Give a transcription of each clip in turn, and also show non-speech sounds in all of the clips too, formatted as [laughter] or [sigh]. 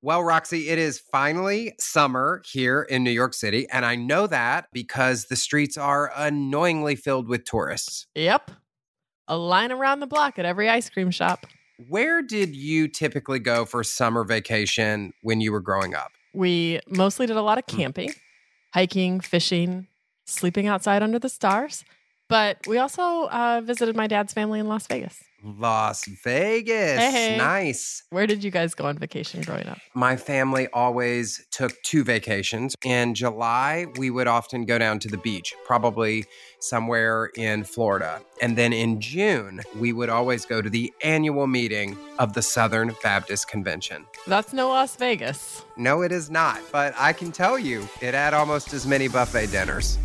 Well, Roxy, it is finally summer here in New York City. And I know that because the streets are annoyingly filled with tourists. Yep. A line around the block at every ice cream shop. Where did you typically go for summer vacation when you were growing up? We mostly did a lot of Hmm. camping, hiking, fishing, sleeping outside under the stars. But we also uh, visited my dad's family in Las Vegas. Las Vegas. Hey. Nice. Where did you guys go on vacation growing up? My family always took two vacations. In July, we would often go down to the beach, probably somewhere in Florida. And then in June, we would always go to the annual meeting of the Southern Baptist Convention. That's no Las Vegas. No, it is not, but I can tell you it had almost as many buffet dinners.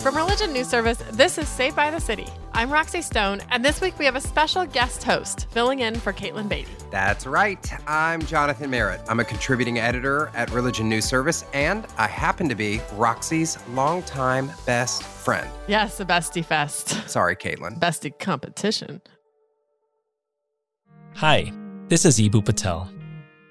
From Religion News Service, this is Saved by the City. I'm Roxy Stone, and this week we have a special guest host filling in for Katelyn Beaty. That's right. I'm Jonathan Merritt. I'm a contributing editor at Religion News Service, and I happen to be Roxy's longtime best friend. Yes, a bestie fest. [laughs] Sorry, Katelyn. Bestie competition. Hi, this is Eboo Patel.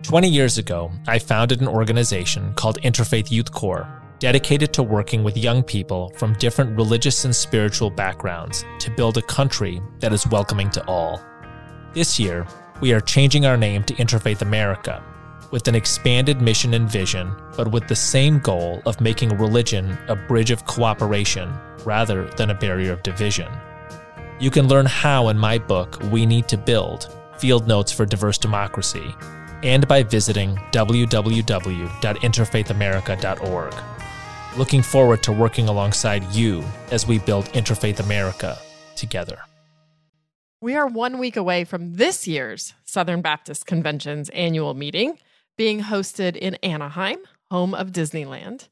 20 years ago, I founded an organization called Interfaith Youth Core, dedicated to working with young people from different religious and spiritual backgrounds to build a country that is welcoming to all. This year, we are changing our name to Interfaith America with an expanded mission and vision, but with the same goal of making religion a bridge of cooperation rather than a barrier of division. You can learn how in my book, We Need to Build Field Notes for Diverse Democracy, and by visiting www.interfaithamerica.org. Looking forward to working alongside you as we build Interfaith America together. We are one week away from this year's Southern Baptist Convention's annual meeting being hosted in Anaheim, home of Disneyland.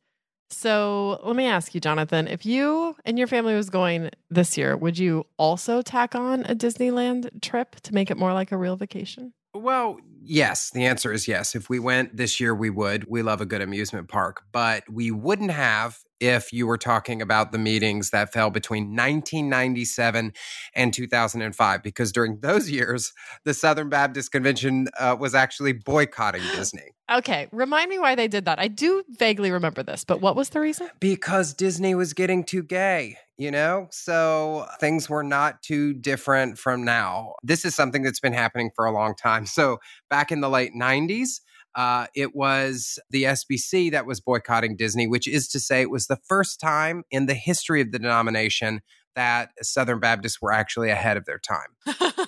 So let me ask you, Jonathan, if you and your family was going this year, would you also tack on a Disneyland trip to make it more like a real vacation? Well, yes, the answer is yes. If we went this year, we would. We love a good amusement park, but we wouldn't have if you were talking about the meetings that fell between 1997 and 2005, because during those years, the Southern Baptist Convention uh, was actually boycotting [laughs] Disney. Okay, remind me why they did that. I do vaguely remember this, but what was the reason? because Disney was getting too gay, you know? So things were not too different from now. This is something that's been happening for a long time. So back in the late 90s, uh, it was the SBC that was boycotting Disney, which is to say, it was the first time in the history of the denomination that Southern Baptists were actually ahead of their time. [laughs]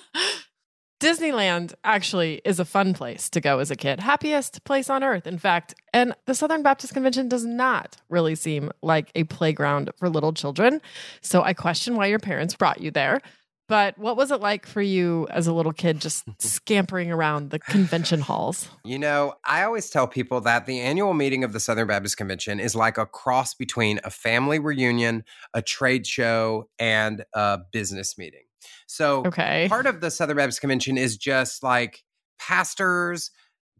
Disneyland actually is a fun place to go as a kid. Happiest place on earth, in fact. And the Southern Baptist Convention does not really seem like a playground for little children. So I question why your parents brought you there. But what was it like for you as a little kid just [laughs] scampering around the convention halls? You know, I always tell people that the annual meeting of the Southern Baptist Convention is like a cross between a family reunion, a trade show, and a business meeting. So, Okay. part of the Southern Baptist Convention is just like pastors,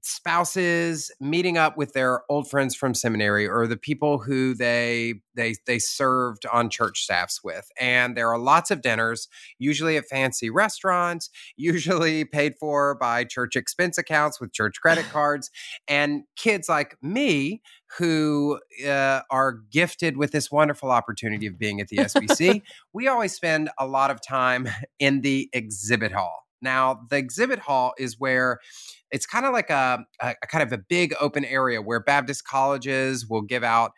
spouses meeting up with their old friends from seminary or the people who they they they served on church staffs with. And there are lots of dinners usually at fancy restaurants [laughs] usually paid for by church expense accounts with church credit [laughs] cards and kids like me who uh, are gifted with this wonderful opportunity of being at the SBC [laughs] we always spend a lot of time in the exhibit hall now the exhibit hall is where it's kind of like a, a, a kind of a big open area where Baptist colleges will give out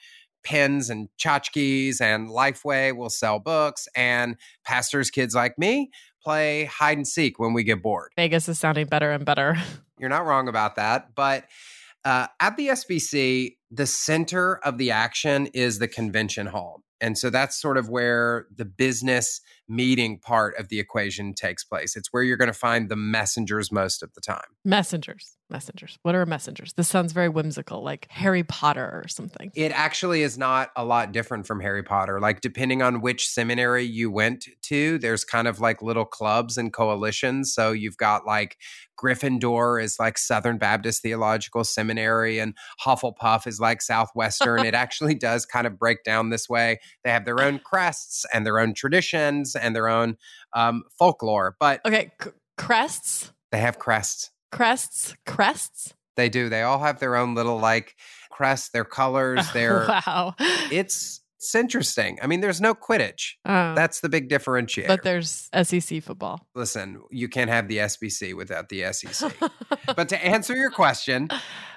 pens and tchotchkes and Lifeway will sell books and pastors' kids like me play hide and seek when we get bored. Vegas is sounding better and better. [laughs] You're not wrong about that. But uh, at the SBC, the center of the action is the convention hall. And so that's sort of where the business meeting part of the equation takes place. It's where you're going to find the messengers most of the time. Messengers. Messengers. What are messengers? This sounds very whimsical, like Harry Potter or something. It actually is not a lot different from Harry Potter. Like, depending on which seminary you went to, there's kind of like little clubs and coalitions. So you've got like Gryffindor is like Southern Baptist Theological Seminary, and Hufflepuff is like Southwestern. [laughs] it actually does kind of break down this way. They have their own crests and their own traditions and their own um, folklore, but Okay, c- crests. they have crests. Crests. Crests. They do. They all have their own little like crest, their colors, [laughs] their. wow. It's it's interesting. I mean, there's no Quidditch. Uh, That's the big differentiator. but there's SEC football. Listen, you can't have the SBC without the SEC. [laughs] but to answer your question,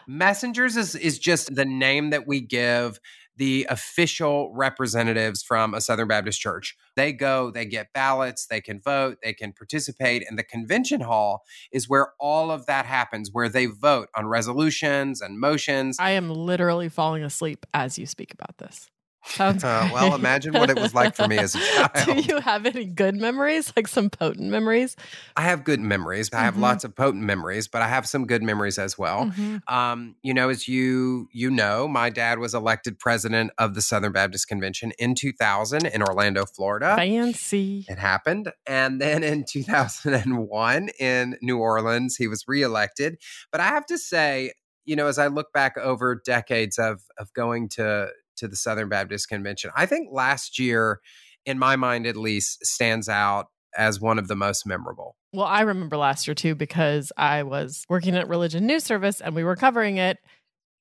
messengers is is just the name that we give the official representatives from a Southern Baptist church. They go, they get ballots, they can vote, they can participate, and the convention hall is where all of that happens, where they vote on resolutions and motions. I am literally falling asleep as you speak about this. Sounds Uh, well, imagine what it was like for me as a [laughs] child. Do you have any good memories, like some potent memories? I have good memories. I have Mhm. lots of potent memories, but I have some good memories as well. Mhm. Um, you know, as you you know, my dad was elected president of the Southern Baptist Convention in 2000 in Orlando, Florida. Fancy. It happened, and then in 2001 in New Orleans, he was reelected. But I have to say, you know, as I look back over decades of of going to to the Southern Baptist Convention, I think last year, in my mind at least, stands out as one of the most memorable. Well, I remember last year too because I was working at Religion News Service and we were covering it.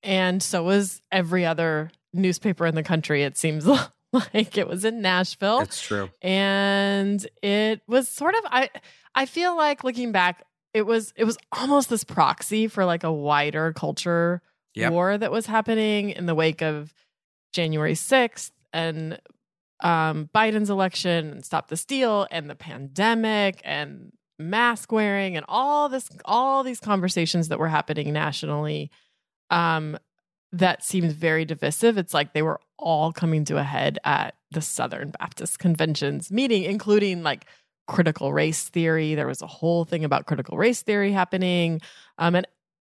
And so was every other newspaper in the country. It seems [laughs] like it was in Nashville. That's true. and it was sort of I I feel like looking back, it was it was almost this proxy for like a wider culture Yep. war that was happening in the wake of January 6th and um, Biden's election and Stop the Steal and the pandemic and mask wearing and all this all these conversations that were happening nationally um, that seemed very divisive. It's like they were all coming to a head at the Southern Baptist Convention's meeting, including like critical race theory. There was a whole thing about critical race theory happening. Um, and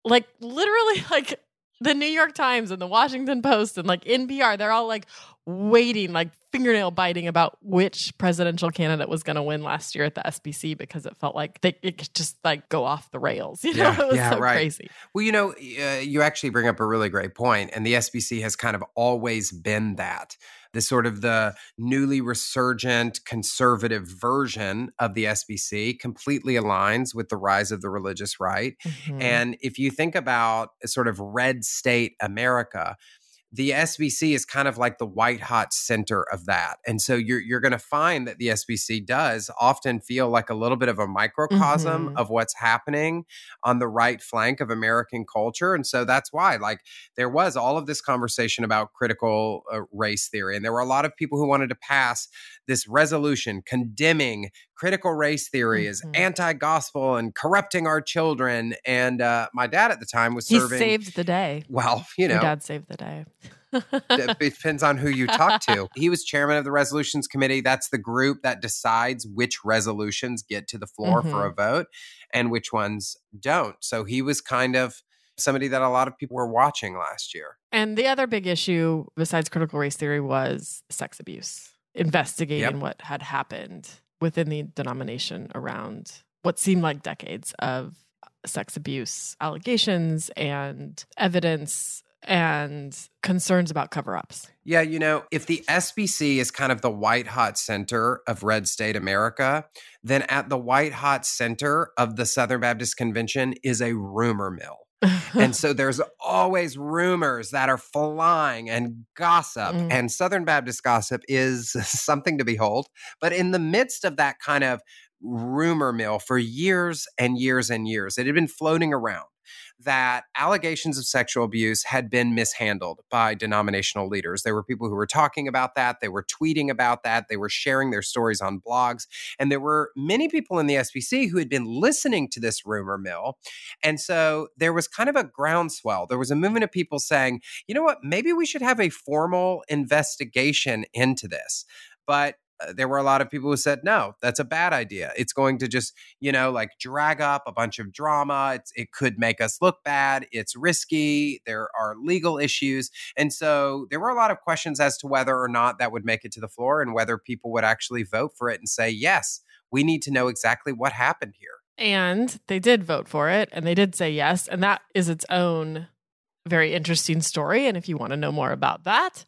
like literally [laughs] like the New York Times and the Washington Post and like NPR, they're all like waiting, like fingernail biting about which presidential candidate was going to win last year at the SBC because it felt like they it could just like go off the rails. [laughs] You know, Yeah, it was yeah, so right. crazy. Well, you know, uh, you actually bring up a really great point, and the SBC has kind of always been that. The sort of the newly resurgent conservative version of the SBC completely aligns with the rise of the religious right. Mhm. And if you think about sort of red state America, the SBC is kind of like the white hot center of that. And so you're you're going to find that the SBC does often feel like a little bit of a microcosm Mhm. of what's happening on the right flank of American culture. And so that's why like there was all of this conversation about critical uh, race theory and there were a lot of people who wanted to pass this resolution condemning critical race theory as Mhm. anti-gospel and corrupting our children and uh, my dad at the time was he serving saved the day. well you Your know dad saved the day. it [laughs] depends on who you talk to. He was chairman of the resolutions committee. That's the group that decides which resolutions get to the floor for a vote and which ones don't. So he was kind of somebody that a lot of people were watching last year. And the other big issue besides critical race theory was sex abuse, investigating Yep. what had happened within the denomination around what seemed like decades of sex abuse allegations and evidence and concerns about cover ups. Yeah, you know, if the SBC is kind of the white hot center of red state America, then at the white hot center of the Southern Baptist Convention is a rumor mill. And [laughs] so there's always rumors that are flying and gossip Mm. and southern baptist gossip is [laughs] something to behold but in the midst of that kind of rumor mill for years and years and years it had been floating around that allegations of sexual abuse had been mishandled by denominational leaders. There were people who were talking about that. They were tweeting about that. They were sharing their stories on blogs. And there were many people in the SBC who had been listening to this rumor mill. And so there was kind of a groundswell. There was a movement of people saying, you know what, maybe we should have a formal investigation into this. But Uh, there were a lot of people who said, no, that's a bad idea. It's going to just, you know, like drag up a bunch of drama. It's, it could make us look bad. It's risky. There are legal issues. And so there were a lot of questions as to whether or not that would make it to the floor and whether people would actually vote for it and say, yes, we need to know exactly what happened here. And they did vote for it and they did say yes. And that is its own very interesting story. And if you want to know more about that,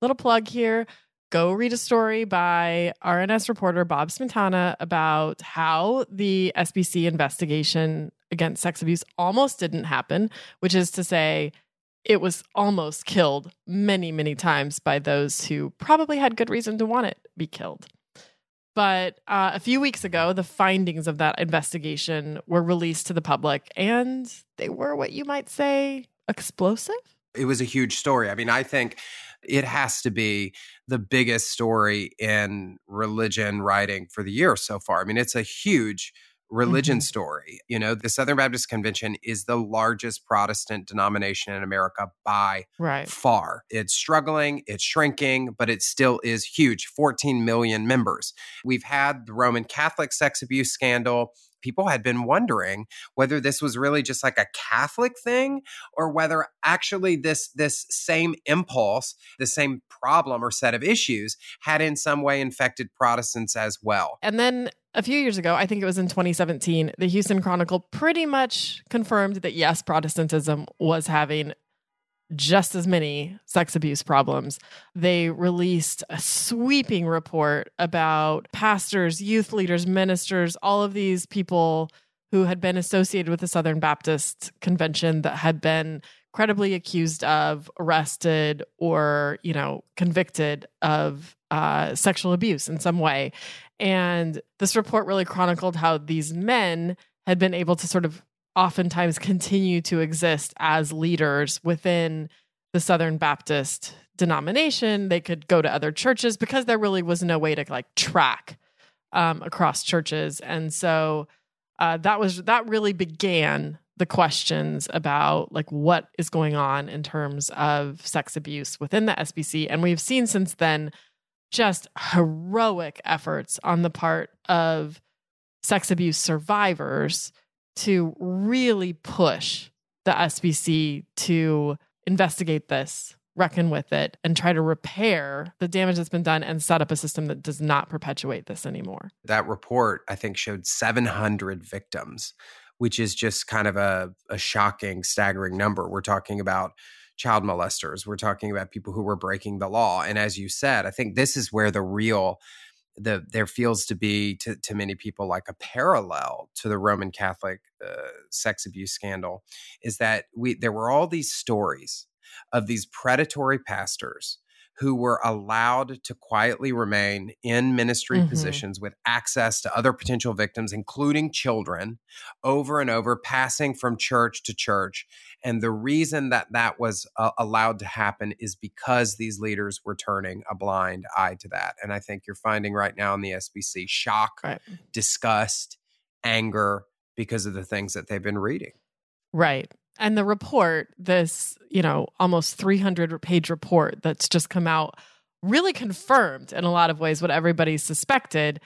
little plug here go read a story by RNS reporter Bob Smietana about how the SBC investigation against sex abuse almost didn't happen, which is to say, it was almost killed many, many times by those who probably had good reason to want it be killed. But uh, a few weeks ago, the findings of that investigation were released to the public, and they were what you might say explosive. It was a huge story. I mean, I think it has to be the biggest story in religion writing for the year so far. I mean, it's a huge religion mm-hmm. story. You know, the Southern Baptist Convention is the largest Protestant denomination in America by right. far. It's struggling, it's shrinking, but it still is huge 14 million members. We've had the Roman Catholic sex abuse scandal people had been wondering whether this was really just like a Catholic thing or whether actually this this same impulse, the same problem or set of issues had in some way infected Protestants as well. And then a few years ago, I think it was in 2017, the Houston Chronicle pretty much confirmed that yes, Protestantism was having just as many sex abuse problems. They released a sweeping report about pastors, youth leaders, ministers, all of these people who had been associated with the Southern Baptist Convention that had been credibly accused of, arrested, or, you know, convicted of uh, sexual abuse in some way. And this report really chronicled how these men had been able to sort of oftentimes continue to exist as leaders within the Southern Baptist denomination. They could go to other churches because there really was no way to like track um, across churches, and so uh, that was that really began the questions about like what is going on in terms of sex abuse within the SBC, and we've seen since then just heroic efforts on the part of sex abuse survivors to really push the SBC to investigate this, reckon with it, and try to repair the damage that's been done and set up a system that does not perpetuate this anymore. That report, I think, showed 700 victims, which is just kind of a, a shocking, staggering number. We're talking about child molesters, we're talking about people who were breaking the law. And as you said, I think this is where the real the there feels to be to, to many people like a parallel to the Roman Catholic uh, sex abuse scandal is that we there were all these stories of these predatory pastors who were allowed to quietly remain in ministry mm-hmm. positions with access to other potential victims, including children, over and over, passing from church to church. And the reason that that was uh, allowed to happen is because these leaders were turning a blind eye to that. And I think you're finding right now in the SBC shock, right. disgust, anger because of the things that they've been reading. Right. And the report, this, you know, almost 300 page report that's just come out, really confirmed in a lot of ways what everybody suspected,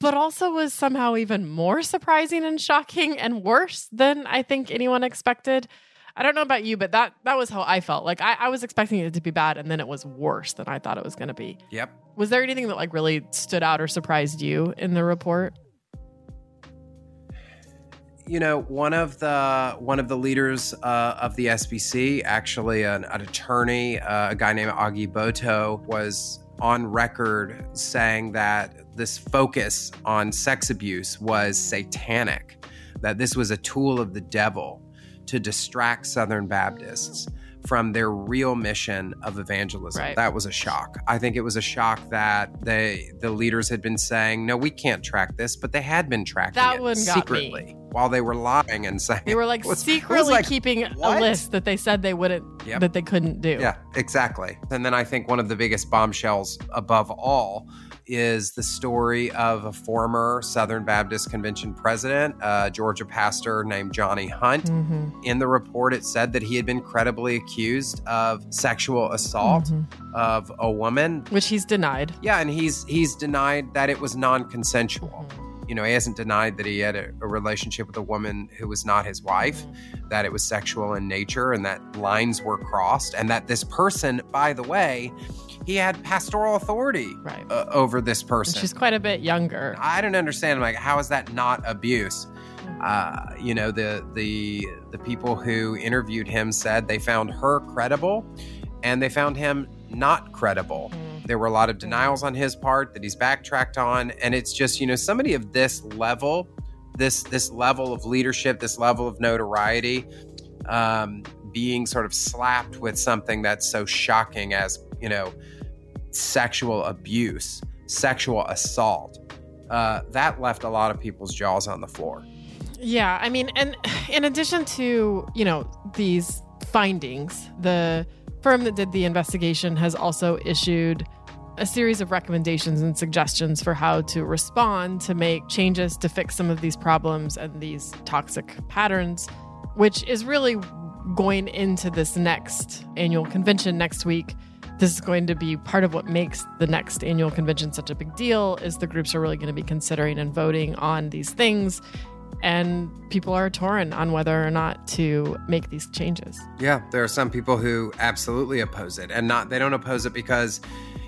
but also was somehow even more surprising and shocking and worse than I think anyone expected. I don't know about you, but that that was how I felt. Like I, I was expecting it to be bad, and then it was worse than I thought it was going to be. Yep. Was there anything that like really stood out or surprised you in the report? You know one of the one of the leaders uh, of the SBC, actually an, an attorney, uh, a guy named Augie Boto, was on record saying that this focus on sex abuse was satanic, that this was a tool of the devil to distract Southern Baptists from their real mission of evangelism. Right. That was a shock. I think it was a shock that they the leaders had been saying, "No, we can't track this," but they had been tracking that it secretly while they were lying and saying they were like [laughs] was, secretly like, keeping what? a list that they said they wouldn't yep. that they couldn't do. Yeah, exactly. And then I think one of the biggest bombshells above all is the story of a former Southern Baptist Convention president, a Georgia pastor named Johnny Hunt. Mm-hmm. In the report, it said that he had been credibly accused of sexual assault mm-hmm. of a woman, which he's denied. Yeah, and he's he's denied that it was non-consensual. Mm-hmm you know, he hasn't denied that he had a, a, relationship with a woman who was not his wife, mm-hmm. that it was sexual in nature, and that lines were crossed, and that this person, by the way, he had pastoral authority right. uh, over this person. And she's quite a bit younger. I don't understand. Like, how is that not abuse? Uh, you know, the the the people who interviewed him said they found her credible, and they found him not credible. Mm. There were a lot of denials on his part that he's backtracked on, and it's just you know somebody of this level this this level of leadership, this level of notoriety, um, being sort of slapped with something that's so shocking as you know sexual abuse, sexual assault. Uh, that left a lot of people's jaws on the floor. Yeah, I mean, and in addition to you know these findings, the firm that did the investigation has also issued a series of recommendations and suggestions for how to respond to make changes to fix some of these problems and these toxic patterns, which is really going into this next annual convention next week this is going to be part of what makes the next annual convention such a big deal is the groups are really going to be considering and voting on these things and people are torn on whether or not to make these changes. Yeah, there are some people who absolutely oppose it and not they don't oppose it because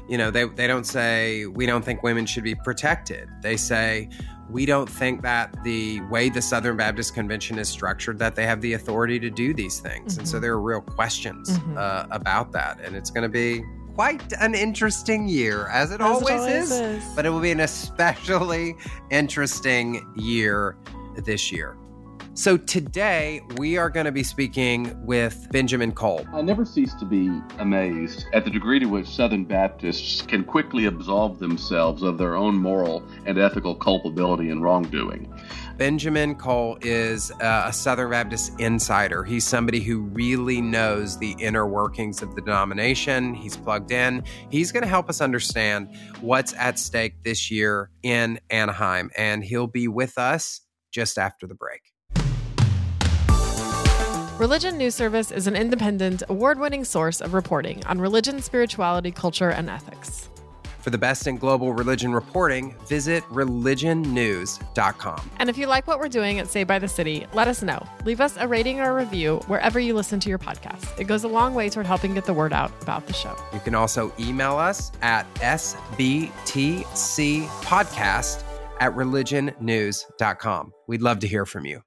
you know, they they don't say we don't think women should be protected. They say we don't think that the way the Southern Baptist Convention is structured that they have the authority to do these things. Mm-hmm. And so mm-hmm. there are real questions mm-hmm. uh, about that and it's going to be quite an interesting year, as it, as always, it always is, is. But it will be an especially interesting year this year. So today we are going to be speaking with Benjamin Cole. I never cease to be amazed at the degree to which Southern Baptists can quickly absolve themselves of their own moral and ethical culpability in wrongdoing. Benjamin Cole is uh, a Southern Baptist insider. He's somebody who really knows the inner workings of the denomination. He's plugged in. He's going to help us understand what's at stake this year in Anaheim, and he'll be with us just after the break. Religion News Service is an independent, award winning source of reporting on religion, spirituality, culture, and ethics. For the best in global religion reporting, visit religionnews.com. And if you like what we're doing at Saved by the City, let us know. Leave us a rating or a review wherever you listen to your podcast. It goes a long way toward helping get the word out about the show. You can also email us at sbtcpodcast at religionnews.com. We'd love to hear from you.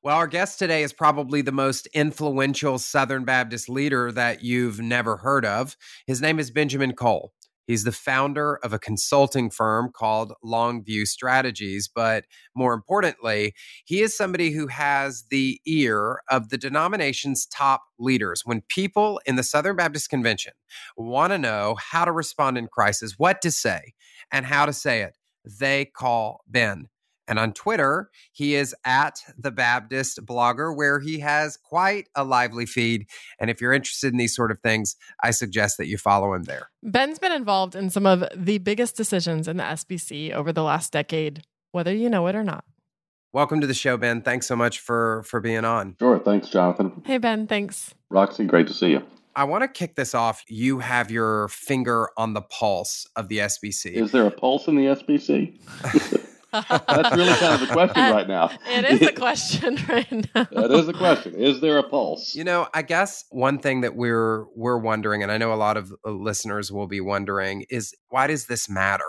Well, our guest today is probably the most influential Southern Baptist leader that you've never heard of. His name is Benjamin Cole. He's the founder of a consulting firm called Longview Strategies. But more importantly, he is somebody who has the ear of the denomination's top leaders. When people in the Southern Baptist Convention want to know how to respond in crisis, what to say, and how to say it, they call Ben. And on Twitter, he is at the Baptist blogger, where he has quite a lively feed. And if you're interested in these sort of things, I suggest that you follow him there. Ben's been involved in some of the biggest decisions in the SBC over the last decade, whether you know it or not. Welcome to the show, Ben. Thanks so much for for being on. Sure. Thanks, Jonathan. Hey, Ben. Thanks. Roxy, great to see you. I want to kick this off. You have your finger on the pulse of the SBC. Is there a pulse in the SBC? [laughs] That's really kind of the question right now. It is a [laughs] question right now. that is a question. Is there a pulse? You know, I guess one thing that we're we're wondering, and I know a lot of uh, listeners will be wondering, is why does this matter?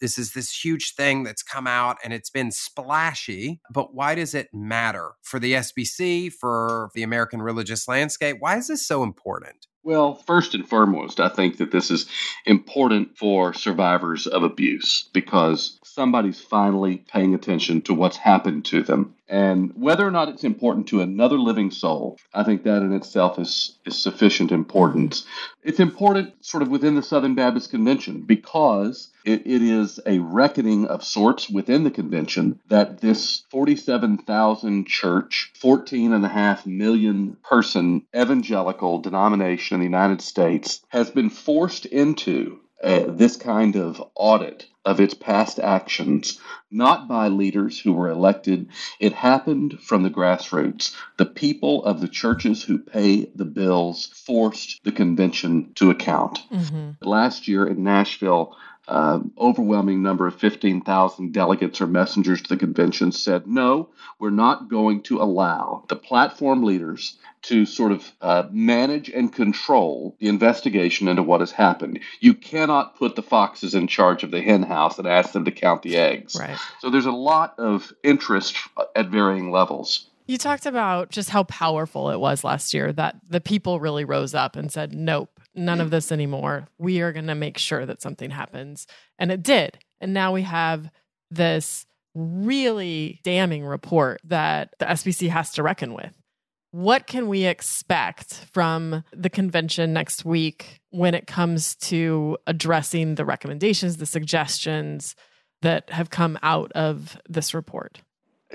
This is this huge thing that's come out and it's been splashy, but why does it matter for the SBC, for the American religious landscape? Why is this so important? Well, first and foremost, I think that this is important for survivors of abuse because somebody's finally paying attention to what's happened to them. And whether or not it's important to another living soul, I think that in itself is, is sufficient importance. It's important sort of within the Southern Baptist Convention because it, it is a reckoning of sorts within the convention that this 47,000 church, 14.5 million person evangelical denomination in the United States has been forced into uh, this kind of audit of its past actions, not by leaders who were elected. It happened from the grassroots. The people of the churches who pay the bills forced the convention to account. Mm-hmm. Last year in Nashville, uh, overwhelming number of 15,000 delegates or messengers to the convention said, no, we're not going to allow the platform leaders to sort of uh, manage and control the investigation into what has happened. You cannot put the foxes in charge of the hen house and ask them to count the eggs. Right. So there's a lot of interest at varying levels. You talked about just how powerful it was last year that the people really rose up and said, nope, none of this anymore. We are going to make sure that something happens. And it did. And now we have this really damning report that the SBC has to reckon with. What can we expect from the convention next week when it comes to addressing the recommendations, the suggestions that have come out of this report?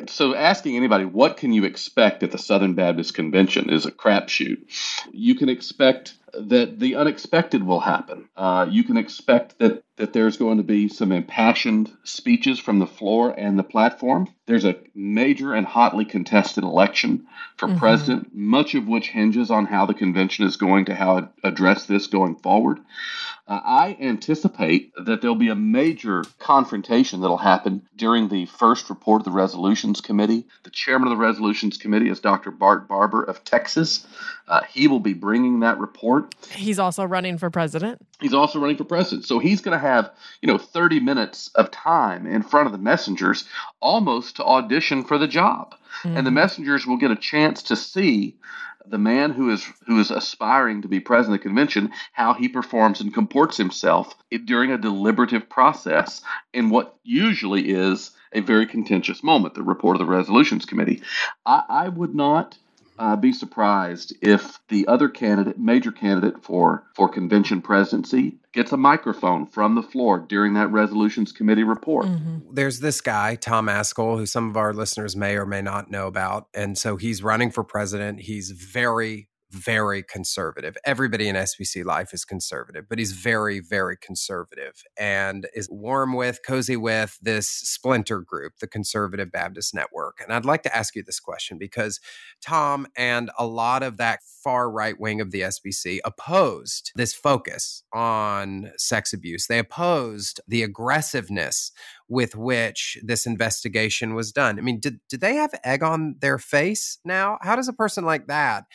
So, asking anybody, what can you expect at the Southern Baptist Convention is a crapshoot. You can expect that the unexpected will happen. Uh, you can expect that that there's going to be some impassioned speeches from the floor and the platform. There's a major and hotly contested election for mm-hmm. president, much of which hinges on how the convention is going to how address this going forward. Uh, I anticipate that there'll be a major confrontation that'll happen during the first report of the Resolutions Committee. The chairman of the Resolutions Committee is Dr. Bart Barber of Texas. Uh, he will be bringing that report. He's also running for president. He's also running for president. So he's going to have, you know, 30 minutes of time in front of the messengers almost to audition for the job. Mm-hmm. And the mm-hmm. messengers will get a chance to see the man who is who is aspiring to be president of the convention how he performs and comports himself during a deliberative process in what usually is a very contentious moment the report of the resolutions committee i, I would not uh, be surprised if the other candidate, major candidate for, for convention presidency, gets a microphone from the floor during that resolutions committee report. Mm-hmm. There's this guy, Tom Ascol, who some of our listeners may or may not know about. And so he's running for president. He's very very conservative. Everybody in SBC life is conservative, but he's very, very conservative and is warm with, cozy with this splinter group, the Conservative Baptist Network. And I'd like to ask you this question because Tom and a lot of that far right wing of the SBC opposed this focus on sex abuse. They opposed the aggressiveness with which this investigation was done. I mean, did, did they have egg on their face now? How does a person like that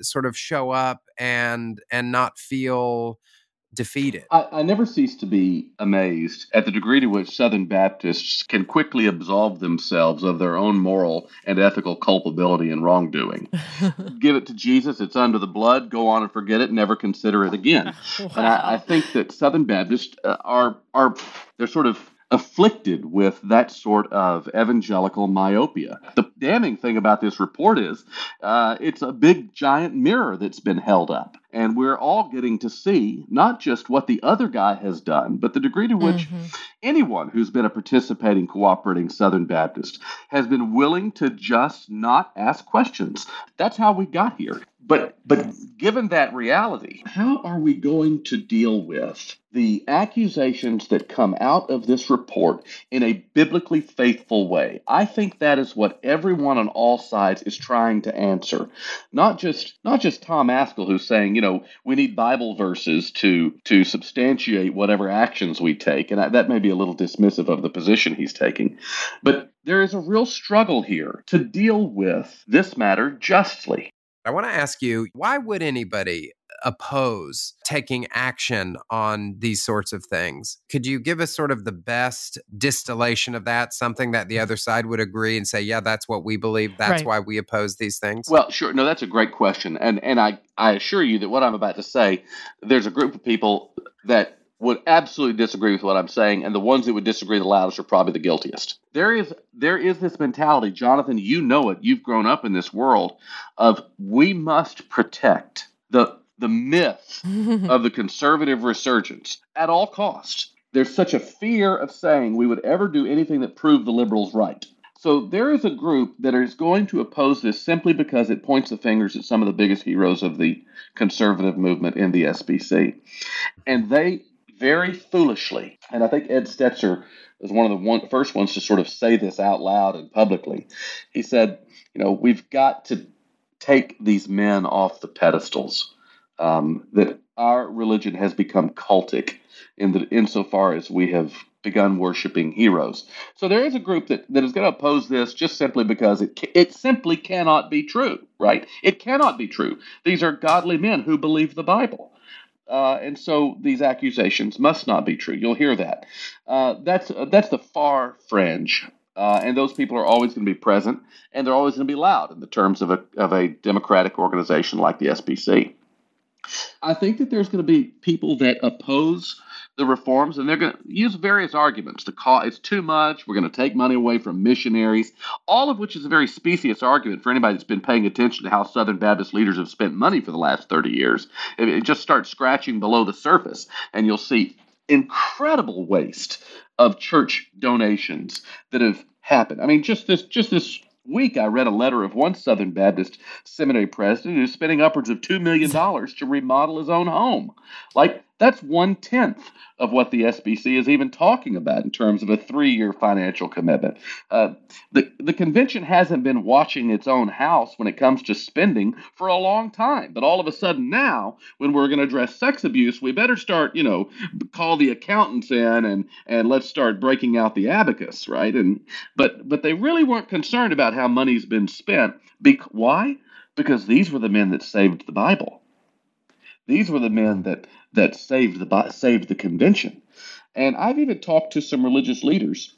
sort of show up and and not feel defeated. I, I, never cease to be amazed at the degree to which Southern Baptists can quickly absolve themselves of their own moral and ethical culpability and wrongdoing. [laughs] Give it to Jesus, it's under the blood, go on and forget it, never consider it again. wow. [laughs] And I, I, think that Southern Baptists uh, are are they're sort of afflicted with that sort of evangelical myopia. The damning thing about this report is uh, it's a big giant mirror that's been held up. And we're all getting to see not just what the other guy has done, but the degree to which mm-hmm. anyone who's been a participating, cooperating Southern Baptist has been willing to just not ask questions. That's how we got here. But but given that reality, how are we going to deal with the accusations that come out of this report in a biblically faithful way? I think that is what everyone on all sides is trying to answer. Not just not just Tom Ascol who's saying, you know, we need Bible verses to to substantiate whatever actions we take, and that may be a little dismissive of the position he's taking. But there is a real struggle here to deal with this matter justly. I want to ask you why would anybody oppose taking action on these sorts of things? Could you give us sort of the best distillation of that, something that the other side would agree and say, yeah, that's what we believe, that's right. why we oppose these things? Well, sure. No, that's a great question. And and I, I assure you that what I'm about to say, there's a group of people that would absolutely disagree with what I'm saying, and the ones that would disagree the loudest are probably the guiltiest. There is there is this mentality, Jonathan. You know it. You've grown up in this world of we must protect the the myth [laughs] of the conservative resurgence at all costs. There's such a fear of saying we would ever do anything that proved the liberals right. So there is a group that is going to oppose this simply because it points the fingers at some of the biggest heroes of the conservative movement in the SBC. And they very foolishly, and I think Ed Stetzer was one of the one, first ones to sort of say this out loud and publicly. He said, you know, we've got to take these men off the pedestals. Um, that our religion has become cultic in the insofar as we have begun worshiping heroes. So there is a group that, that is going to oppose this just simply because it it simply cannot be true, right? It cannot be true. These are godly men who believe the Bible. Uh, and so these accusations must not be true. You'll hear that. Uh, that's uh, that's the far fringe, uh, and those people are always going to be present, and they're always going to be loud in the terms of a of a democratic organization like the SBC. I think that there's going to be people that oppose the reforms, and they're going to use various arguments. The cost it's too much. We're going to take money away from missionaries. All of which is a very specious argument for anybody that's been paying attention to how Southern Baptist leaders have spent money for the last 30 years. It, it just starts scratching below the surface, and you'll see incredible waste of church donations that have happened. I mean, just this just this week, I read a letter of one Southern Baptist seminary president who's spending upwards of $2 million to remodel his own home. Like, that's one tenth of what the SBC is even talking about in terms of a three year financial commitment. Uh, the, the convention hasn't been watching its own house when it comes to spending for a long time. But all of a sudden now, when we're going to address sex abuse, we better start, you know, call the accountants in and, and let's start breaking out the abacus, right? And but but they really weren't concerned about how money's been spent. Be- why? Because these were the men that saved the Bible. These were the men that that saved the saved the convention. And I've even talked to some religious leaders,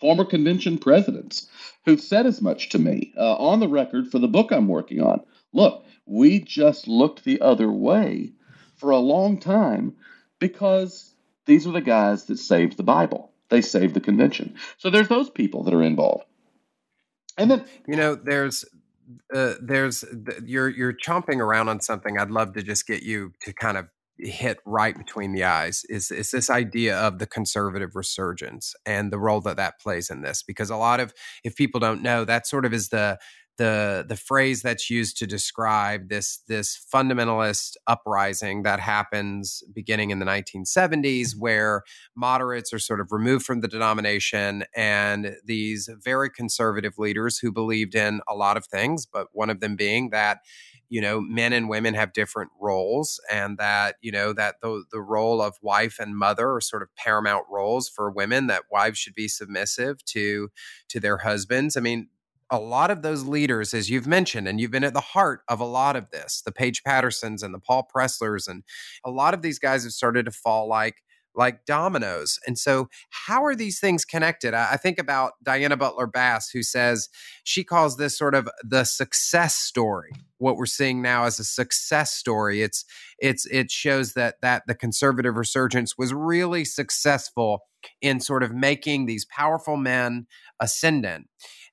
former convention presidents, who've said as much to me uh, on the record for the book I'm working on. Look, we just looked the other way for a long time because these are the guys that saved the Bible. They saved the convention. So there's those people that are involved. And then you know, there's uh, there's you're you're chomping around on something. I'd love to just get you to kind of hit right between the eyes is is this idea of the conservative resurgence and the role that that plays in this because a lot of if people don't know that sort of is the the the phrase that's used to describe this this fundamentalist uprising that happens beginning in the 1970s where moderates are sort of removed from the denomination and these very conservative leaders who believed in a lot of things but one of them being that you know men and women have different roles and that you know that the the role of wife and mother are sort of paramount roles for women that wives should be submissive to to their husbands. I mean a lot of those leaders, as you've mentioned, and you've been at the heart of a lot of this, the Paige Pattersons and the Paul Presslers, and a lot of these guys have started to fall like like dominoes. And so, how are these things connected? I, I think about Diana Butler Bass, who says she calls this sort of the success story. What we're seeing now is a success story. It's it's it shows that that the conservative resurgence was really successful in sort of making these powerful men ascendant.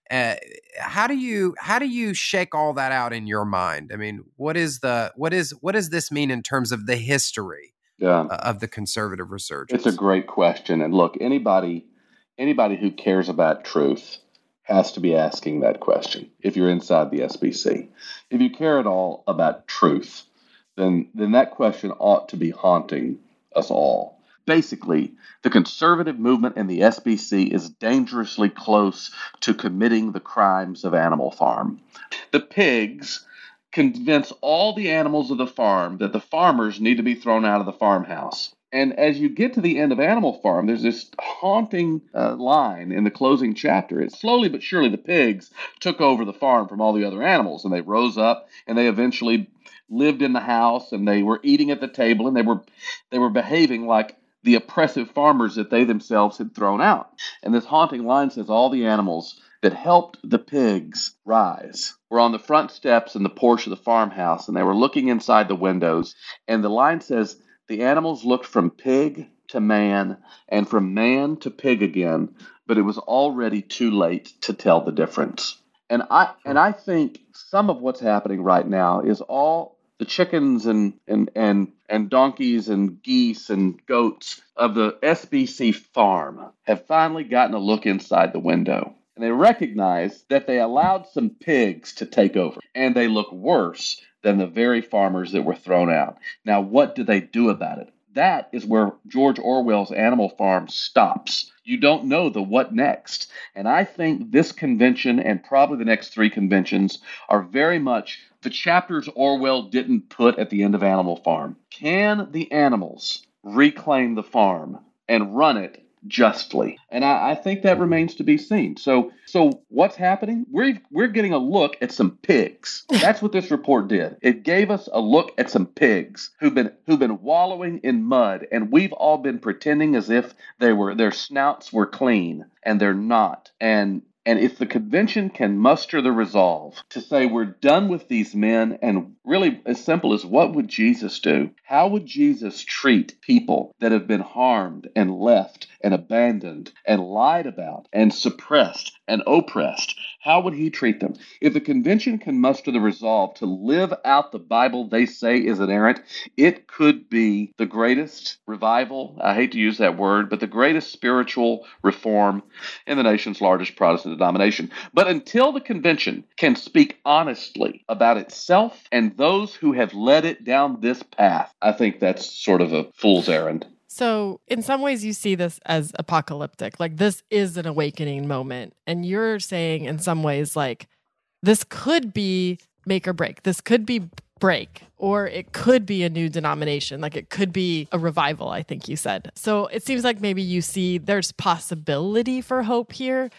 Uh, how do you how do you shake all that out in your mind? I mean, what is the what is what does this mean in terms of the history yeah. Uh, of the conservative resurgence? It's a great question, and look, anybody anybody who cares about truth has to be asking that question. If you're inside the SBC, if you care at all about truth, then then that question ought to be haunting us all basically, the conservative movement in the SBC is dangerously close to committing the crimes of Animal Farm. The pigs convince all the animals of the farm that the farmers need to be thrown out of the farmhouse. And as you get to the end of Animal Farm, there's this haunting uh, line in the closing chapter. It's slowly but surely the pigs took over the farm from all the other animals, and they rose up and they eventually lived in the house and they were eating at the table and they were they were behaving like the oppressive farmers that they themselves had thrown out. And this haunting line says all the animals that helped the pigs rise were on the front steps in the porch of the farmhouse and they were looking inside the windows. And the line says the animals looked from pig to man and from man to pig again, but it was already too late to tell the difference. And I and I think some of what's happening right now is all the chickens and, and, and, and donkeys and geese and goats of the SBC farm have finally gotten a look inside the window. And they recognize that they allowed some pigs to take over, and they look worse than the very farmers that were thrown out. Now, what do they do about it? That is where George Orwell's Animal Farm stops. You don't know the what next. And I think this convention and probably the next three conventions are very much the chapters Orwell didn't put at the end of Animal Farm. Can the animals reclaim the farm and run it justly? And I, I, think that remains to be seen. So, so what's happening? We're we're getting a look at some pigs. [laughs] That's what this report did. It gave us a look at some pigs who've been who've been wallowing in mud, and we've all been pretending as if they were their snouts were clean, and they're not. And and if the convention can muster the resolve to say we're done with these men and really as simple as what would Jesus do? How would Jesus treat people that have been harmed and left and abandoned and lied about and suppressed and oppressed? How would he treat them? If the convention can muster the resolve to live out the Bible they say is inerrant, it could be the greatest revival. I hate to use that word, but the greatest spiritual reform in the nation's largest Protestant denomination. But until the convention can speak honestly about itself and those who have led it down this path, I think that's sort of a fool's errand. So, in some ways, you see this as apocalyptic. Like, this is an awakening moment. And you're saying, in some ways, like, this could be make or break. This could be break, or it could be a new denomination. Like, it could be a revival, I think you said. So, it seems like maybe you see there's possibility for hope here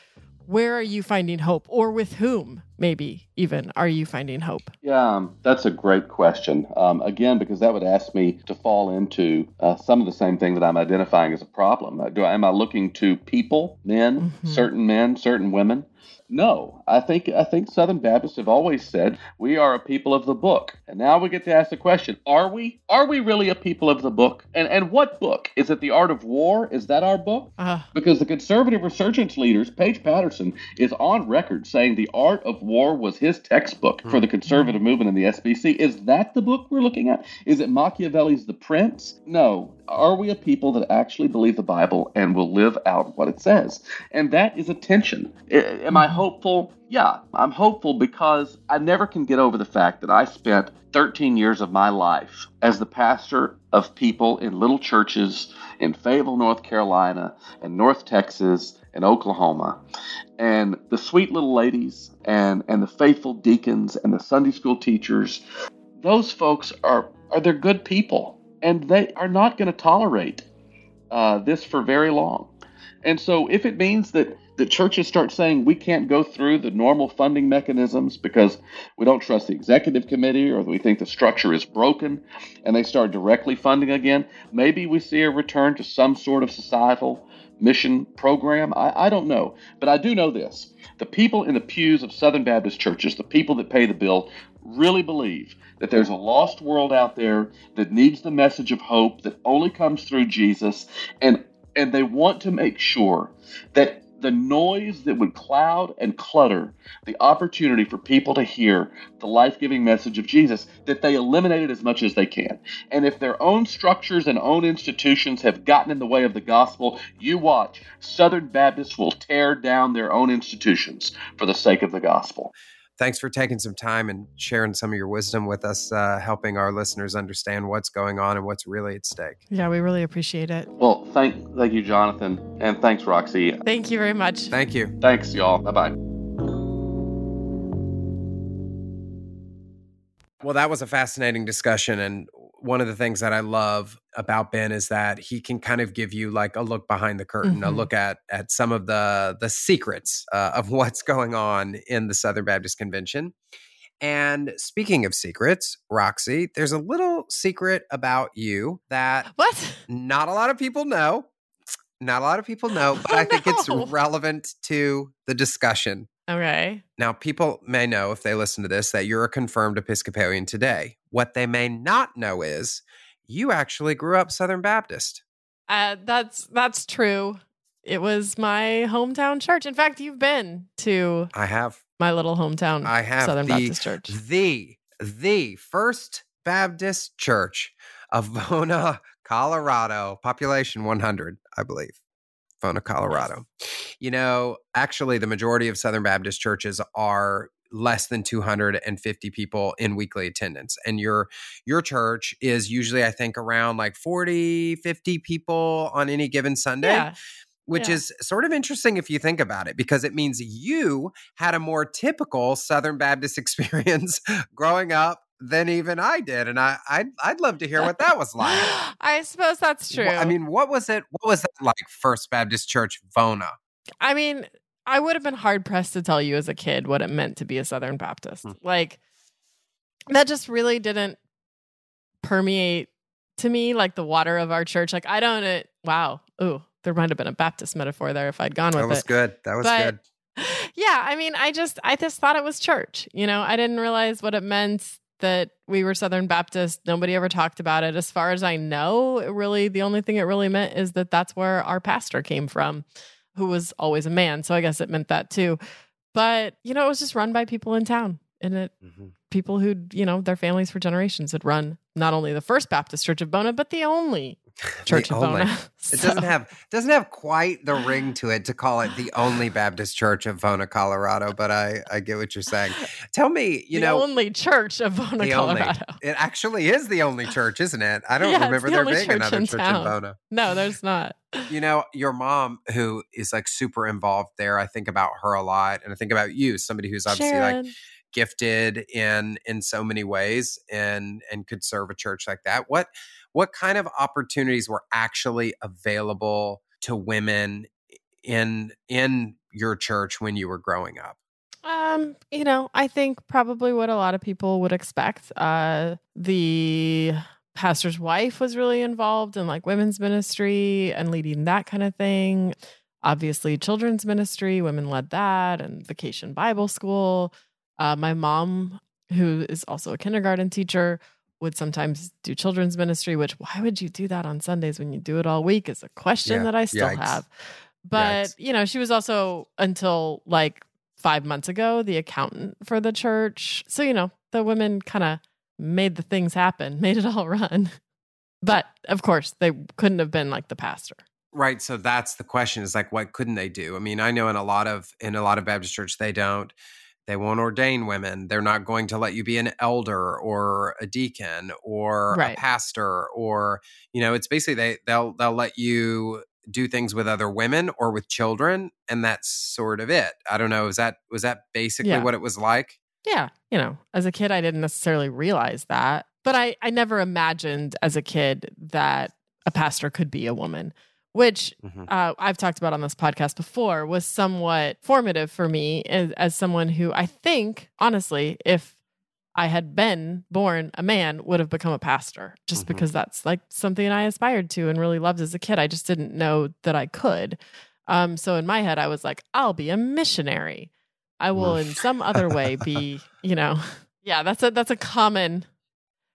where are you finding hope? Or with whom maybe even are you finding hope? Yeah um, that's a great question. Um, again because that would ask me to fall into uh, some of the same thing that i'm identifying as a problem. Uh, do, I am i looking to people men mm-hmm. certain men certain women no, I think I think Southern Baptists have always said we are a people of the book. And now we get to ask the question, are we? Are we really a people of the book? And and what book? Is it The Art of War? Is that our book? Uh, because the conservative resurgence leaders, Paige Patterson, is on record saying The Art of War was his textbook for the conservative movement in the SBC. Is that the book we're looking at? Is it Machiavelli's The Prince? No. Are we a people that actually believe the Bible and will live out what it says? And that is a tension. Am I hopeful? Yeah, I'm hopeful because I never can get over the fact that I spent 13 years of my life as the pastor of people in little churches in Fayetteville, North Carolina, and North Texas, and Oklahoma. And the sweet little ladies and, and the faithful deacons and the Sunday school teachers, those folks are, are they're good people and they are not going to tolerate uh, this for very long. And so, if it means that the churches start saying we can't go through the normal funding mechanisms because we don't trust the executive committee or we think the structure is broken, and they start directly funding again, maybe we see a return to some sort of societal mission program. I, I don't know. But I do know this the people in the pews of Southern Baptist churches, the people that pay the bill, really believe that there's a lost world out there that needs the message of hope that only comes through Jesus and and they want to make sure that the noise that would cloud and clutter the opportunity for people to hear the life giving message of Jesus, that they eliminate it as much as they can. And if their own structures and own institutions have gotten in the way of the gospel, you watch. Southern Baptists will tear down their own institutions for the sake of the gospel thanks for taking some time and sharing some of your wisdom with us, uh, helping our listeners understand what's going on and what's really at stake. Yeah, we really appreciate it. Well, thank thank you, Jonathan, and thanks, Roxy. Thank you very much. Thank you. Thanks, y'all. Bye bye. Well, that was a fascinating discussion, and one of the things that I love about Ben is that he can kind of give you like a look behind the curtain, mm-hmm. a look at at some of the the secrets uh, of [laughs] what's going on in the Southern Baptist Convention. And speaking of secrets, Roxy, there's a little secret about you that what not a lot of people know. Not a lot of people know, but oh, [laughs] I think no. it's relevant to the discussion. Okay. Now, people may know if they listen to this that you're a confirmed Episcopalian today. What they may not know is you actually grew up Southern Baptist. Uh, that's that's true. It was my hometown church. In fact, you've been to I have my little hometown I have Southern the, Baptist Church. The the first Baptist church of [laughs] Vona, Colorado, population 100, I believe. Vona, Colorado. You know, actually the majority of Southern Baptist churches are less than 250 people in weekly attendance and your your church is usually i think around like 40 50 people on any given sunday yeah. which yeah. is sort of interesting if you think about it because it means you had a more typical southern baptist [laughs] experience growing up than even I did, and I I'd, I'd love to hear what that was like. [laughs] I suppose that's true. I mean, what was it? What was that like? First Baptist Church, Vona. I mean, I would have been hard pressed to tell you as a kid what it meant to be a Southern Baptist. Hmm. Like that just really didn't permeate to me like the water of our church. Like I don't. It, wow. Ooh, there might have been a Baptist metaphor there if I'd gone with it. That was it. good. That was but, good. [laughs] Yeah, I mean, I just I just thought it was church. You know, I didn't realize what it meant that we were Southern Baptist. Nobody ever talked about it. As far as I know, really, the only thing it really meant is that that's where our pastor came from, who was always a man. So I guess it meant that too. But, you know, it was just run by people in town. And it, mm-hmm. people who, you know, their families for generations had run not only the First Baptist Church of Vona, but the only Church of only. Vona. [laughs] It doesn't have doesn't have quite the ring to it to call it the only Baptist Church of Vona, Colorado. But I I get what you're saying. Tell me, you know, the know, only church of Vona, Colorado. Only, it actually is the only church, isn't it? I don't yeah, remember the there being another in church town. in Vona. No, there's not. You know, your mom, who is like super involved there. I think about her a lot, and I think about you, somebody who's obviously Sharon. like gifted in in so many ways and and could serve a church like that what what kind of opportunities were actually available to women in in your church when you were growing up? Um you know i think probably what a lot of people would expect uh the pastor's wife was really involved in like women's ministry and leading that kind of thing. Obviously children's ministry women led that and vacation bible school. Uh, my mom, who is also a kindergarten teacher, would sometimes do children's ministry, which why would you do that on Sundays when you do it all week is a question yeah. that I still Yikes. have. But, Yikes. you know, she was also until like five months ago the accountant for the church. So, you know, the women kind of made the things happen, [laughs] made it all run. But of course, they couldn't have been like the pastor. Right. So that's the question is like, what couldn't they do? I mean, I know in a lot of, in a lot of Baptist church, they don't they won't ordain women. They're not going to let you be an elder or a deacon or right. a pastor or you know, it's basically they they'll they'll let you do things with other women or with children and that's sort of it. I don't know, is that was that basically yeah. what it was like? Yeah, you know, as a kid I didn't necessarily realize that, but I I never imagined as a kid that a pastor could be a woman which mm-hmm. uh, I've talked about on this podcast before, was somewhat formative for me as, as, someone who I think, honestly, if I had been born a man, would have become a pastor, just mm-hmm. because that's like something I aspired to and really loved as a kid. I just didn't know that I could. Um, so in my head, I was like, I'll be a missionary. I will, in some other way, [laughs] be, you know, [laughs] yeah. That's a that's a common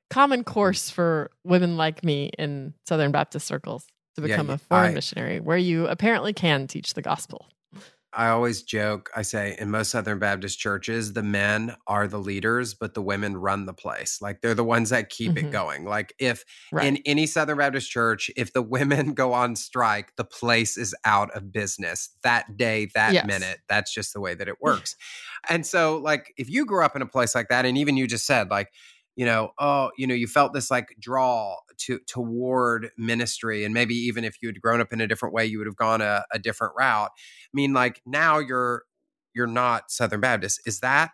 common course for women like me in Southern Baptist circles to become yeah, a foreign I, missionary, where you apparently can teach the gospel. I always joke, I say in most Southern Baptist churches, the men are the leaders, but the women run the place. Like they're the ones that keep mm-hmm. it going. Like if right. in any Southern Baptist church, if the [laughs] women go on strike, the place is out of business that day, that yes. minute. That's just the way that it [laughs] works. and so, like, if you grew up in a place like that, and even you just said, like, you know, oh, you know, you felt this like draw to toward ministry, and maybe even if you had grown up in a different way, you would have gone a, a different route. I mean, like now you're you're not Southern Baptist. Is that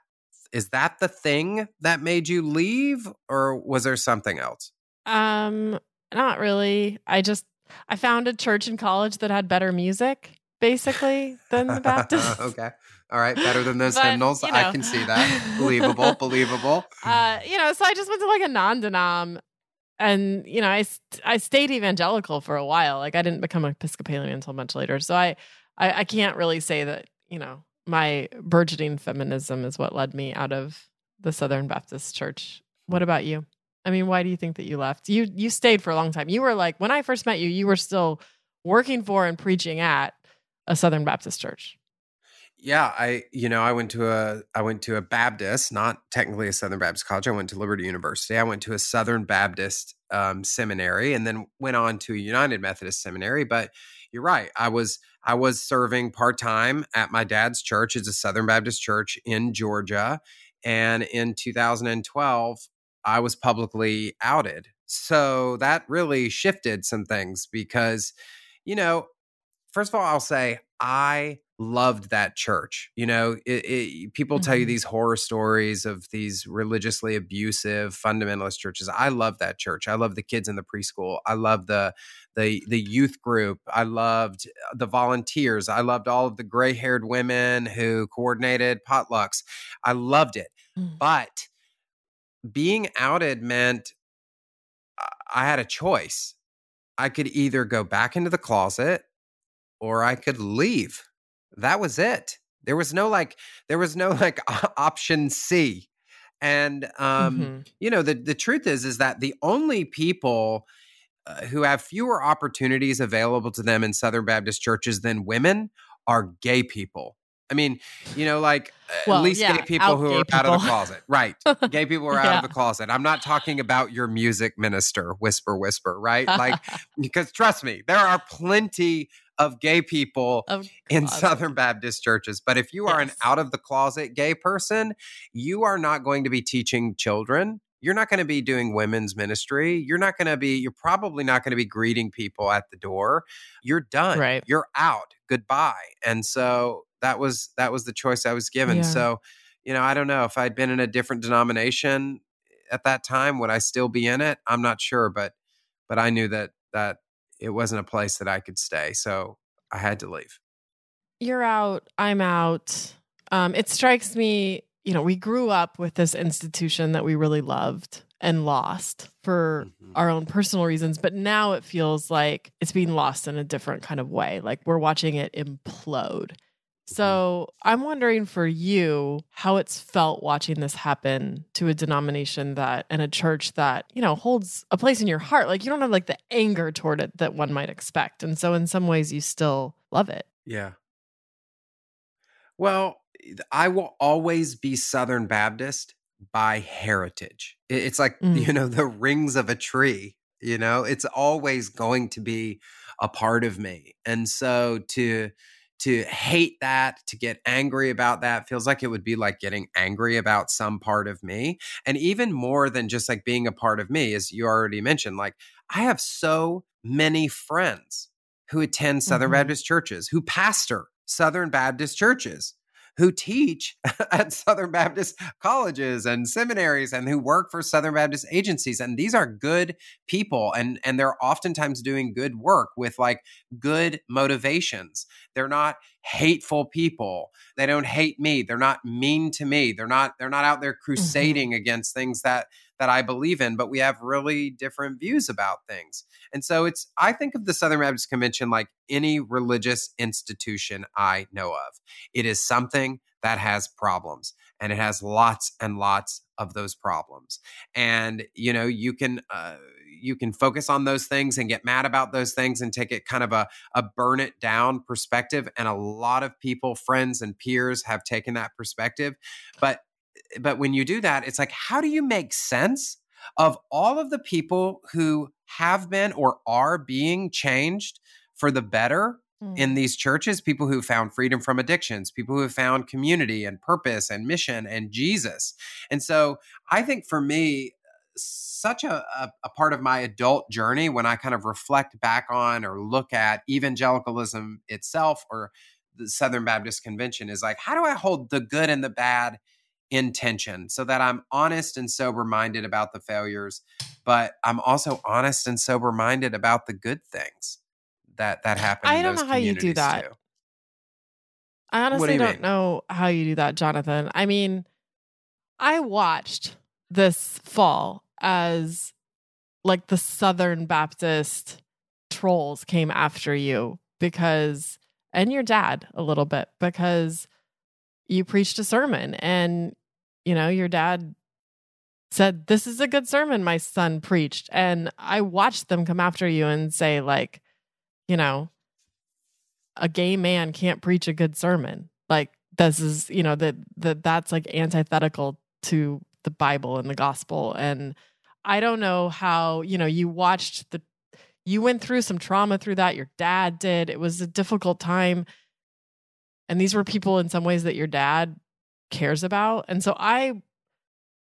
is that the thing that made you leave, or was there something else? Um, not really. I just I found a church in college that had better music, basically, than the [laughs] Baptist. okay. All right, better than those but, hymnals. You know. I can see [laughs] that. believable, believable. Uh, you know, so I just went to like a non-denom, and you know, I I stayed evangelical for a while. Like I didn't become Episcopalian until much later. So I, I I can't really say that you know my burgeoning feminism is what led me out of the Southern Baptist Church. What about you? I mean, why do you think that you left? You you stayed for a long time. You were like when I first met you, you were still working for and preaching at a Southern Baptist church yeah, I you know I went to a I went to a Baptist, not technically a Southern Baptist college. I went to Liberty University. I went to a Southern Baptist um, seminary, and then went on to a United Methodist seminary. But you're right, I was I was serving part time at my dad's church. It's a Southern Baptist church in Georgia, and in 2012, I was publicly outed. So that really shifted some things because, you know, first of all, I'll say I loved that church. You know, it, it, people mm-hmm. tell you mm-hmm. these horror stories of these religiously abusive fundamentalist churches. I love that church. I love the kids in the preschool. I love the the the youth group. I loved uh, the volunteers. I loved all of the gray-haired women who coordinated potlucks. I loved it. Mm. But being outed meant I had a choice. I could either go back into the closet or I could leave that was it. There was no like, there was no [laughs] like option C. And um, Mm-hmm. you know, the the truth is is that the only people uh, who have fewer opportunities available to them in Southern Baptist churches than women are gay people. I mean, you know, like Well, at least yeah, gay people who gay are out of the closet, right? [laughs] gay people are out Yeah. of the closet. I'm not talking about your music minister, whisper, whisper, right? Like, [laughs] because trust me, there are plenty of gay people in. Southern Baptist churches. But if you are an out of the closet gay person, you are not going to be teaching children. You're not going to be doing women's ministry. You're not going to be, you're probably not going to be greeting people at the door. You're done. Right. You're out. Goodbye. And so that was that was the choice I was given. Yeah. So, you know, I don't know if I'd been in a different denomination at that time, would I still be in it? I'm not sure, but but I knew that that it wasn't a place that I could stay. So I had to leave. you're out, I'm out. Um, it strikes me, you know, we grew up with this institution that we really loved and lost for Mhm. our own personal reasons, but now it feels like it's being lost in a different kind of way. Like we're watching it implode. So I'm wondering for you how it's felt watching this happen to a denomination that and a church that, you know, holds a place in your heart. Like you don't have like the anger toward it that one might expect. And so in some ways you still love it. Yeah. Well, I will always be Southern Baptist by heritage. It's like, [laughs] Mm. you know, the rings of a tree, you know, it's always going to be a part of me. And so to to hate that, to get angry about that feels like it would be like getting angry about some part of me. And even more than just like being a part of me, as you already mentioned, like I have so many friends who attend Southern Mhm. Baptist churches, who pastor Southern Baptist churches, who teach [laughs] at Southern Baptist colleges and seminaries and who work for Southern Baptist agencies. And these are good people and, and they're oftentimes doing good work with like good motivations. They're not hateful people. They don't hate me. They're not mean to me. They're not they're not out there mm-hmm. crusading against things that that I believe in, but we have really different views about things. And so it's, I think of the Southern Baptist Convention like any religious institution I know of. It is something that has problems and it has lots and lots of those problems. And, you know, you can, uh, you can focus on those things and get mad about those things and take it kind of a, a burn it down perspective. And a lot of people, friends and peers have taken that perspective. But but when you do that, it's like, how do you make sense of all of the people who have been or are being changed for the better mm. in these churches? People who found freedom from addictions, people who have found community and purpose and mission and Jesus. And so I think for me, such a, a, a part of my adult journey when I kind of reflect back on or look at evangelicalism itself or the Southern Baptist Convention is like, how do I hold the good and the bad in tension so that I'm honest and sober minded about the failures, but I'm also honest and sober minded about the good things that that happen. I don't know how you do that. too. I do honestly don't mean? know how you do that, Jonathan. I mean, I watched this fall as like the Southern Baptist trolls came after you because, and your dad a little bit, because you preached a sermon and, you know, your dad said, This is a good sermon my son preached. And I watched them come after you and say, like, you know, a gay man can't preach a good sermon. Like this is, you know, that that that's like antithetical to the Bible and the gospel. And I don't know how, you know, you watched the you went through some trauma through that. Your dad did. It was a difficult time. And these were people in some ways that your dad cares about. And so I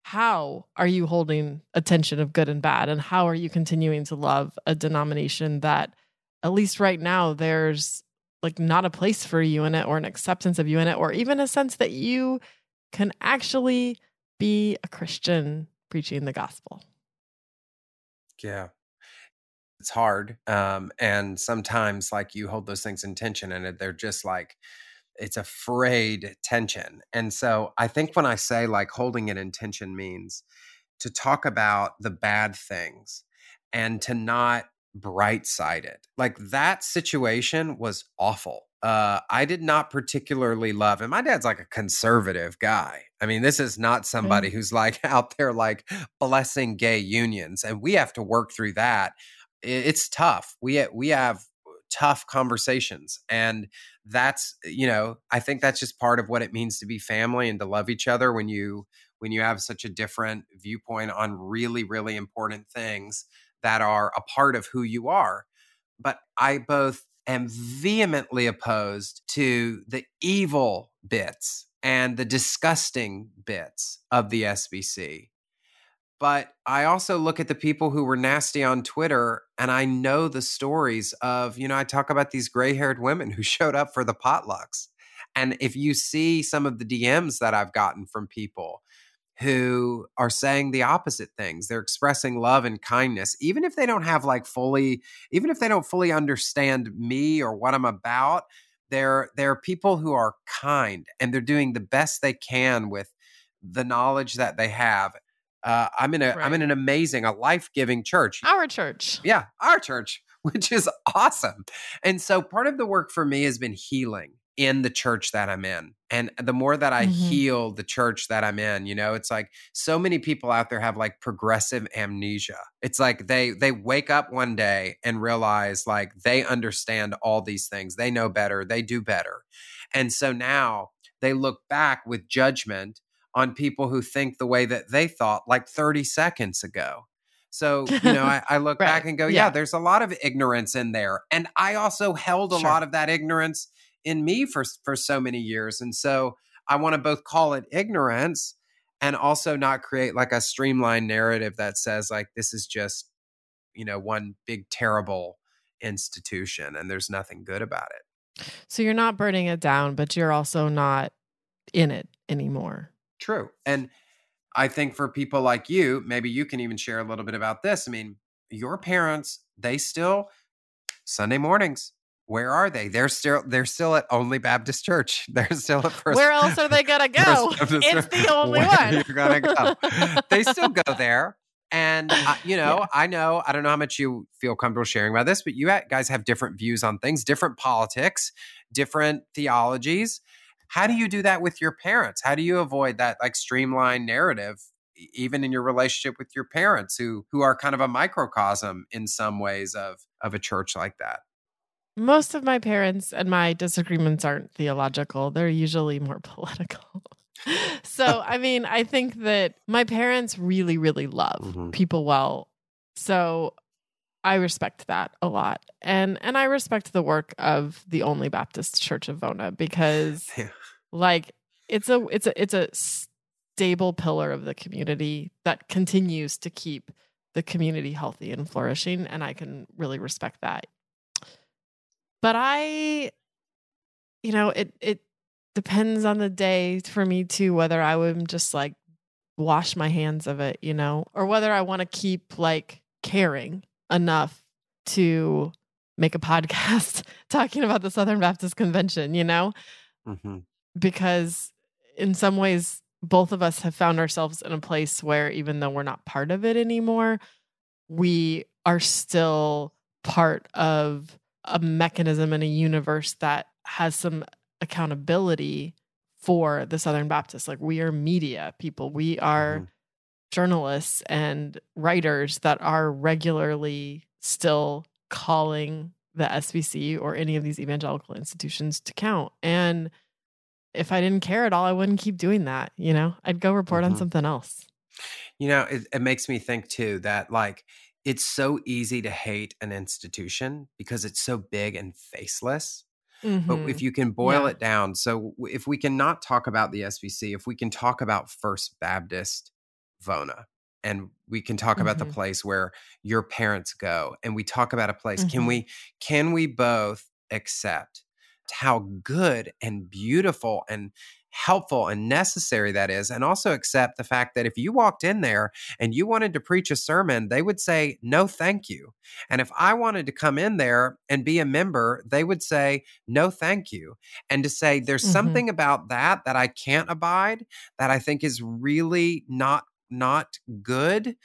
how are you holding attention of good and bad? And how are you continuing to love a denomination that at least right now there's like not a place for you in it or an acceptance of you in it or even a sense that you can actually be a Christian preaching the gospel. Yeah. It's hard. Um, and sometimes like you hold those things in tension and they're just like, it's a frayed tension. And so I think when I say like holding it in tension means to talk about the bad things and to not bright sided. Like that situation was awful. Uh, I did not particularly love, and my dad's like a conservative guy. I mean, this is not somebody Mm. who's like [laughs] out there like blessing gay unions, and we have to work through that. It's tough. We we have tough conversations, and that's you know I think that's just part of what it means to be family and to love each other when you when you have such a different viewpoint on really really important things that are a part of who you are. But I both am vehemently opposed to the evil bits and the disgusting bits of the SBC. But I also look at the people who were nasty on Twitter and I know the stories of, you know, I talk about these gray haired women who [laughs] showed up for the potlucks. And if you see some of the DMs that I've gotten from people, who are saying the opposite things. They're expressing love and kindness, even if they don't have like fully, even if they don't fully understand me or what I'm about. they're, they're people who are kind and they're doing the best they can with the knowledge that they have. Uh, I'm in a, am Right. in an amazing, a life giving church. Our church. Yeah, our church, [laughs] which is awesome. And so part of the work for me has been healing in the church that I'm in. And the more that I Mhm. heal the church that I'm in, you know, it's like so many people out there have like progressive amnesia. It's like they they wake up one day and realize like they understand all these things. They know better, they do better. And so now they look back with judgment on people who think the way that they thought like 30 seconds ago. So, you know, I, I look [laughs] back and go, yeah, Yeah. there's a lot of ignorance in there. And I also held a Sure. lot of that ignorance in me for for so many years. And so I want to both call it ignorance and also not create like a streamlined narrative that says like this is just, you know, one big terrible institution and there's nothing good about it. So you're not burning it down, but you're also not in it anymore. True. And I think for people like you, maybe you can even share a little bit about this. I mean, your parents, they still Sunday mornings. Where are they? They're still they're still at Only Baptist Church. [laughs] They're still at First. Where else are they gonna [laughs] go? It's the only one. You're gonna go. [laughs] they still go there. And uh, you know, I know I don't know how much you feel comfortable sharing about this, but you guys have different views on things, different politics, different theologies. How do you do that with your parents? How do you avoid that like streamlined narrative even in your relationship with your parents who who are kind of a microcosm in some ways of of a church like that? Most of my parents and my disagreements aren't theological, they're usually more [laughs] political. so, I [laughs] mean, I think that my parents really, really love Mhm. people well. So, I respect that a lot. And and I respect the work of the Only Baptist Church of Vona because [laughs] Yeah. Like it's a it's a it's a stable pillar of the community that continues to keep the community healthy and flourishing and I can really respect that. But I you know, it it depends on the day for me too whether I would just like wash my hands of it, you know, or whether I want to keep like caring enough to make a [laughs] podcast talking about the Southern Baptist Convention, you know? Mm-hmm. Because in some ways both of us have found ourselves in a place where even though we're not part of it anymore we are still part of a mechanism and a universe that has some accountability for the southern baptists like we are media people we are Mhm. journalists and writers that are regularly still calling the SBC or any of these evangelical institutions to count. And if I didn't care at all, I wouldn't keep doing that. You know, I'd go report Mhm. on something else. You know, it, it makes me think too that like it's so easy to hate an institution because it's so big and faceless. But Mhm. if you can boil Yeah. it down, so if we can not talk about the SBC, if we can talk about First Baptist Vona, and we can talk about the Mhm. place where your parents go, and we talk about a place, can Mhm. we can we both accept how good and beautiful and helpful and necessary that is, and also accept the fact that if you walked in there and you wanted to preach a sermon, they would say no, thank you. And if I wanted to come in there and be a member, they would say, no, thank you. And to say there's Mhm. something about that that I can't abide that I think is really not not good.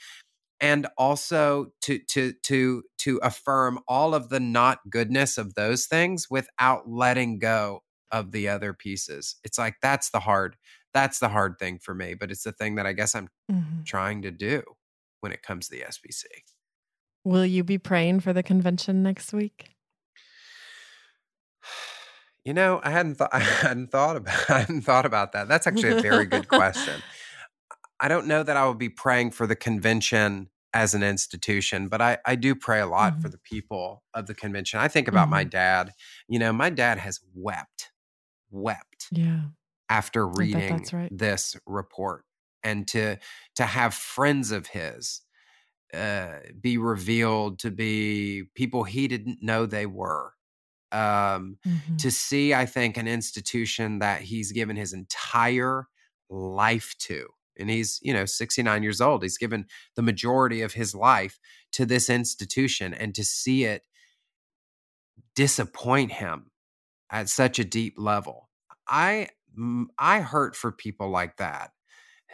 And also to to to to affirm all of the not goodness of those things without letting go of the other pieces. It's like that's the hard that's the hard thing for me, but it's the thing that I guess I'm Mhm. trying to do when it comes to the SBC. Will you be praying for the convention next week? [sighs] You know, I hadn't thought [laughs] I hadn't thought about [laughs] I hadn't thought about that. That's actually a very good [laughs] question. I don't know that I will be praying for the convention as an institution, but I, I do pray a lot for Mhm. the people of the convention. I think about my Mhm. dad. You know, my dad has wept, wept Yeah. after reading right. this report and to to have friends of his uh, be revealed to be people he didn't know they were um, Mhm. to see i think an institution that he's given his entire life to and he's you know 69 years old he's given the majority of his life to this institution and to see it disappoint him at such a deep level i i hurt for people like that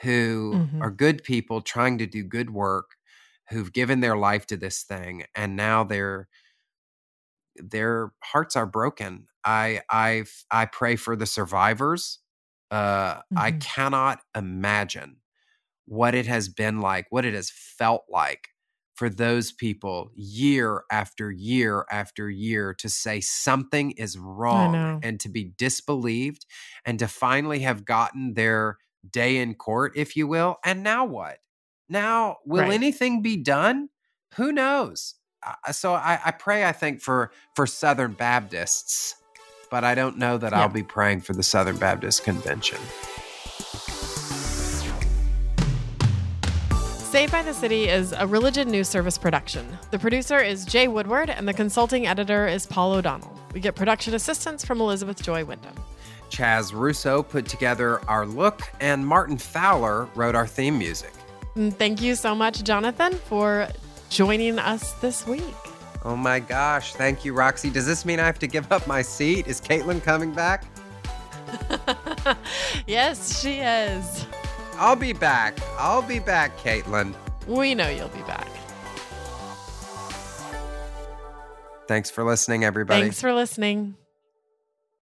who Mhm. are good people trying to do good work who've given their life to this thing and now they're their hearts are broken i i i pray for the survivors uh i Mhm. cannot imagine what it has been like what it has felt like for those people year after year after year to say something is wrong and to be disbelieved and to finally have gotten their day in court if you will and now what now will Right. anything be done who knows so I, I pray i think for for southern baptists but i don't know that Yeah. i'll be praying for the southern baptist convention Saved by the City is a religion news service production. The producer is Jay Woodward, and the consulting editor is Paul O'Donnell. We get production assistance from Elizabeth Joy Wyndham. chaz russo put together our look and martin fowler wrote our theme music mm, thank you so much, Jonathan, for joining us this week. Oh my gosh thank you roxy does this mean i have to give up my seat is Katelyn coming back [laughs] yes, she is. i'll be back i'll be back Katelyn We know you'll be back. thanks for listening everybody Thanks for listening.